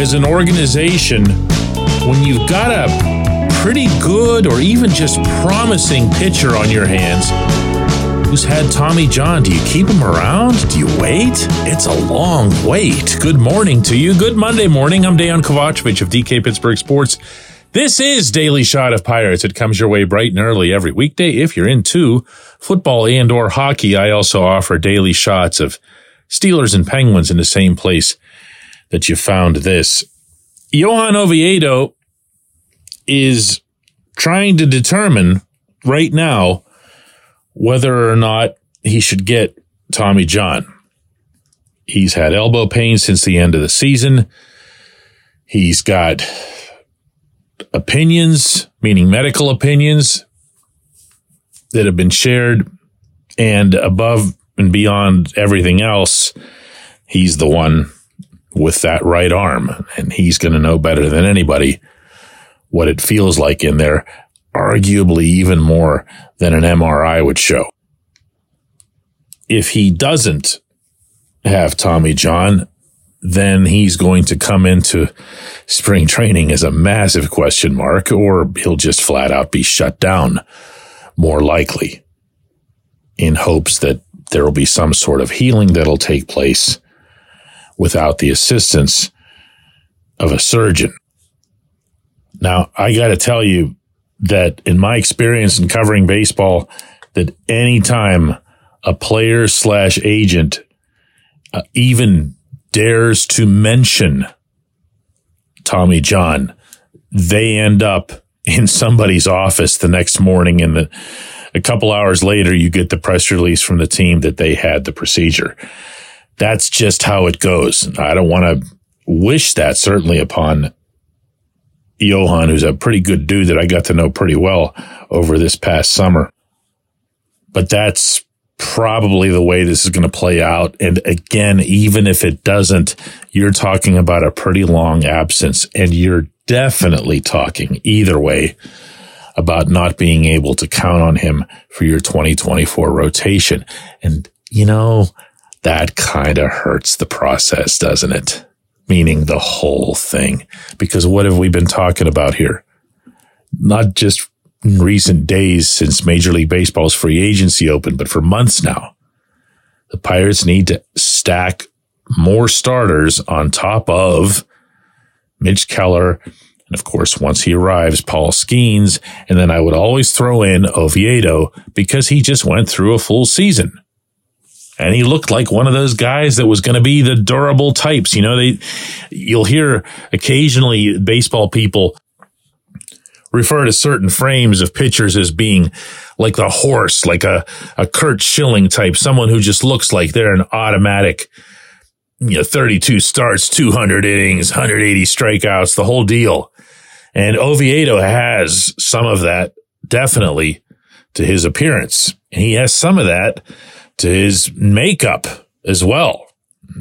as an organization when you've got a pretty good or even just promising pitcher on your hands who's had Tommy John? Do you keep him around? Do you wait? It's a long wait. Good morning to you. Good Monday morning. I'm Dejan Kovacevic of DK Pittsburgh Sports. This is Daily Shot of Pirates. It comes your way bright and early every weekday. If you're into football and or hockey, I also offer daily shots of Steelers and Penguins in the same place that you found this. Johan Oviedo is trying to determine right now whether or not he should get Tommy John. He's had elbow pain since the end of the season. He's got opinions, meaning medical opinions that have been shared and above and beyond everything else, he's the one with that right arm and he's going to know better than anybody what it feels like in there, arguably even more than an MRI would show. If he doesn't have Tommy John, then he's going to come into spring training as a massive question mark, or he'll just flat out be shut down, more likely, in hopes that there will be some sort of healing that'll take place without the assistance of a surgeon. Now, I got to tell you that in my experience in covering baseball, that anytime a player slash agent uh, even dares to mention Tommy John, they end up in somebody's office the next morning and the, a couple hours later, you get the press release from the team that they had the procedure. That's just how it goes. I don't want to wish that certainly upon Johan, who's a pretty good dude that I got to know pretty well over this past summer. But that's probably the way this is going to play out. And again, even if it doesn't, you're talking about a pretty long absence and you're definitely talking either way about not being able to count on him for your 2024 rotation. And you know, that kind of hurts the process, doesn't it? Meaning the whole thing. Because what have we been talking about here? Not just in recent days since Major League Baseball's free agency opened, but for months now. The Pirates need to stack more starters on top of Mitch Keller. And of course, once he arrives, Paul Skenes. And then I would always throw in Oviedo because he just went through a full season. And he looked like one of those guys that was going to be the durable types. You know, they, you'll hear occasionally baseball people refer to certain frames of pitchers as being like the horse, like a, a Curt Schilling type, someone who just looks like they're an automatic, you know, 32 starts, 200 innings, 180 strikeouts, the whole deal. And Oviedo has some of that definitely to his appearance. He has some of that to his makeup as well.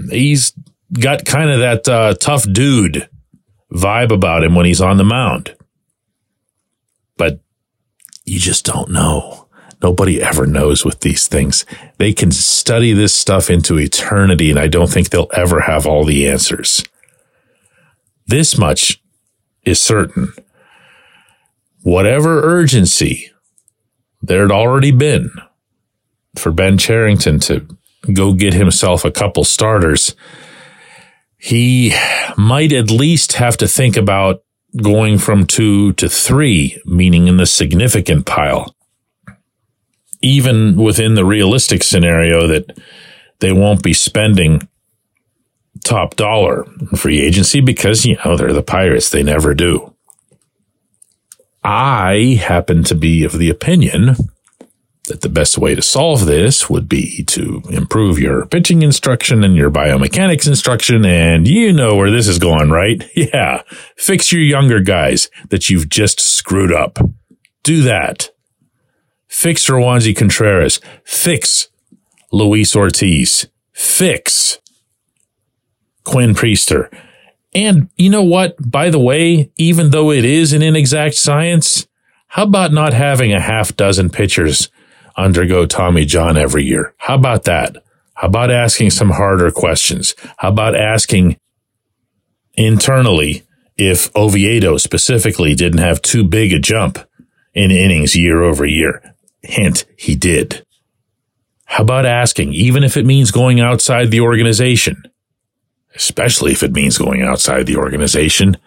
He's got kind of that uh, tough dude vibe about him when he's on the mound but you just don't know. Nobody ever knows with these things. They can study this stuff into eternity, and I don't think they'll ever have all the answers. This much is certain. Whatever urgency there'd already been for Ben Cherington to go get himself a couple starters, he might at least have to think about going from two to three, meaning in the significant pile. Even within the realistic scenario that they won't be spending top dollar free agency because, you know, they're the Pirates. They never do. I happen to be of the opinion that the best way to solve this would be to improve your pitching instruction and your biomechanics instruction. And you know where this is going, right? Yeah. Fix your younger guys that you've just screwed up. Do that. Fix Roansy Contreras. Fix Luis Ortiz. Fix Quinn Priester. And you know what? By the way, even though it is an inexact science, how about not having a half dozen pitchers undergo Tommy John every year. How about that? How about asking some harder questions? How about asking internally if Oviedo specifically didn't have too big a jump in innings year over year. Hint, he did. How about asking, even if it means going outside the organization, especially if it means going outside the organization,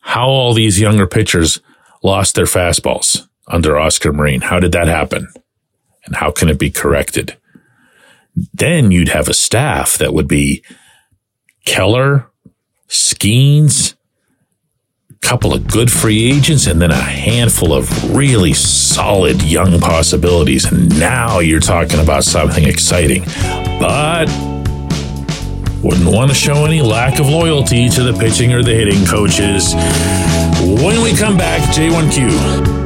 how all these younger pitchers lost their fastballs under Oscar Marin. How did that happen? And how can it be corrected? Then you'd have a staff that would be Keller, Skenes, couple of good free agents and then a handful of really solid young possibilities. And now you're talking about something exciting. But wouldn't want to show any lack of loyalty to the pitching or the hitting coaches. When we come back, J1Q.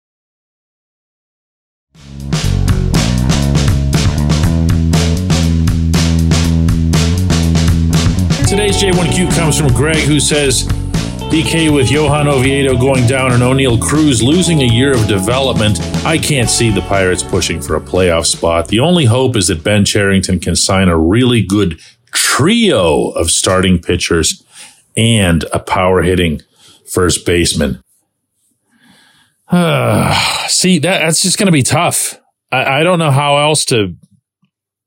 Today's J1Q comes from Greg, who says DK with Johan Oviedo going down and Oneil Cruz losing a year of development. I can't see the Pirates pushing for a playoff spot. The only hope is that Ben Cherington can sign a really good trio of starting pitchers and a power hitting first baseman. Uh, see, that, that's just going to be tough. I, I don't know how else to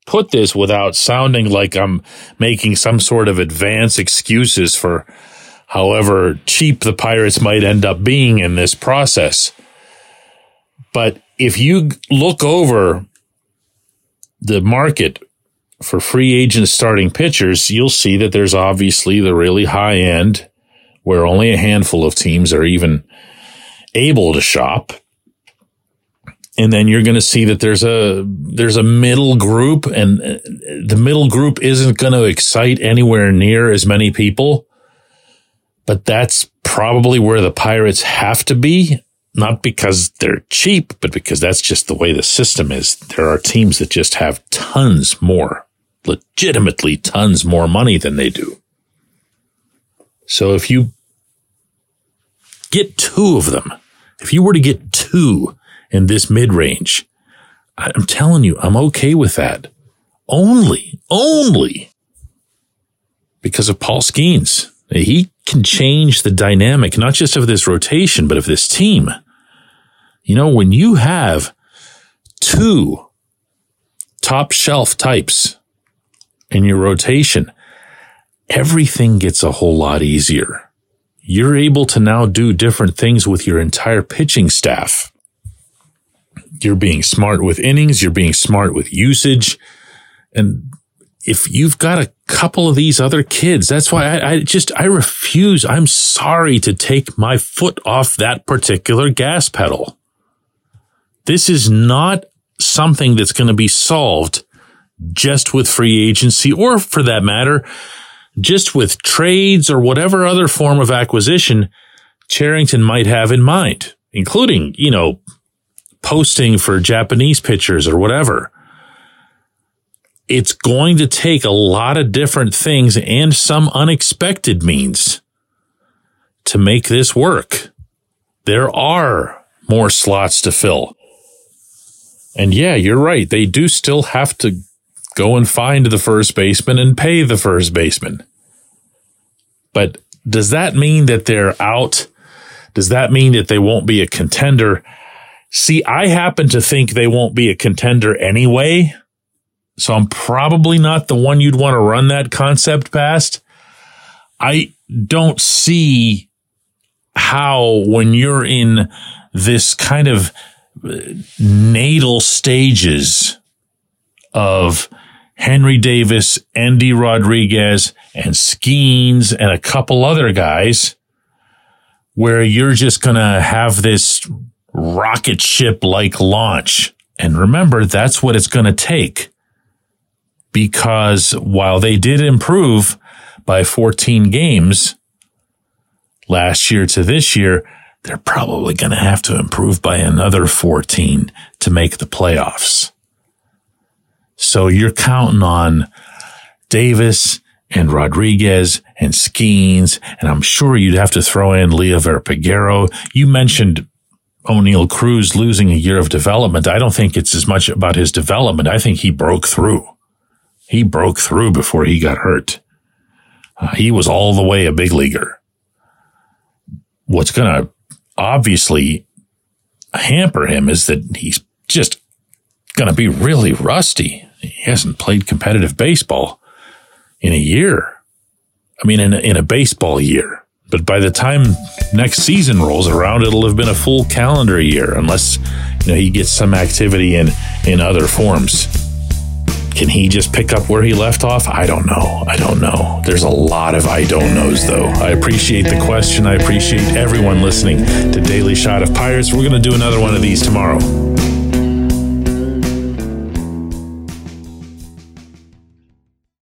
put this without sounding like I'm making some sort of advance excuses for however cheap the Pirates might end up being in this process. But if you look over the market for free agent starting pitchers, you'll see that there's obviously the really high end where only a handful of teams are even able to shop and then you're going to see that there's a there's a middle group and uh, the middle group isn't going to excite anywhere near as many people. But that's probably where the pirates have to be not because they're cheap but because that's just the way the system is. There are teams that just have tons more legitimately tons more money than they do. So if you get two of them if you were to get two in this mid range. I'm telling you, I'm okay with that. Only, only because of Paul Skenes. He can change the dynamic, not just of this rotation, but of this team. You know, when you have two top shelf types in your rotation, everything gets a whole lot easier. You're able to now do different things with your entire pitching staff you're being smart with innings, you're being smart with usage. And if you've got a couple of these other kids, that's why I, I, just, I refuse. I'm sorry to take my foot off that particular gas pedal. This is not something that's going to be solved just with free agency or for that matter, just with trades or whatever other form of acquisition Cherington might have in mind, including, you know, posting for Japanese pitchers or whatever. It's going to take a lot of different things and some unexpected means to make this work. There are more slots to fill. And yeah, you're right. They do still have to go and find the first baseman and pay the first baseman. But does that mean that they're out? Does that mean that they won't be a contender? See, I happen to think they won't be a contender anyway. So I'm probably not the one you'd want to run that concept past. I don't see how when you're in this kind of uh, natal stages of Henry Davis, Endy Rodriguez, and Skenes, and a couple other guys, where you're just going to have this rocket ship like launch. And remember, that's what it's going to take. Because while they did improve by 14 games last year to this year, they're probably going to have to improve by another 14 to make the playoffs. So you're counting on Davis and Rodriguez and Skenes, and I'm sure you'd have to throw in Liover Peguero. You mentioned Oneil Cruz losing a year of development. I don't think it's as much about his development. I think he broke through. He broke through before he got hurt. Uh, he was all the way a big leaguer. What's going to obviously hamper him is that he's just going to be really rusty. He hasn't played competitive baseball in a year. I mean, in a, in a baseball year. But by the time next season rolls around, it'll have been a full calendar year, unless you know he gets some activity in in other forms. Can he just pick up where he left off? I don't know. I don't know. There's a lot of I don't knows, though. I appreciate the question. I appreciate everyone listening to Daily Shot of Pirates. We're going to do another one of these tomorrow.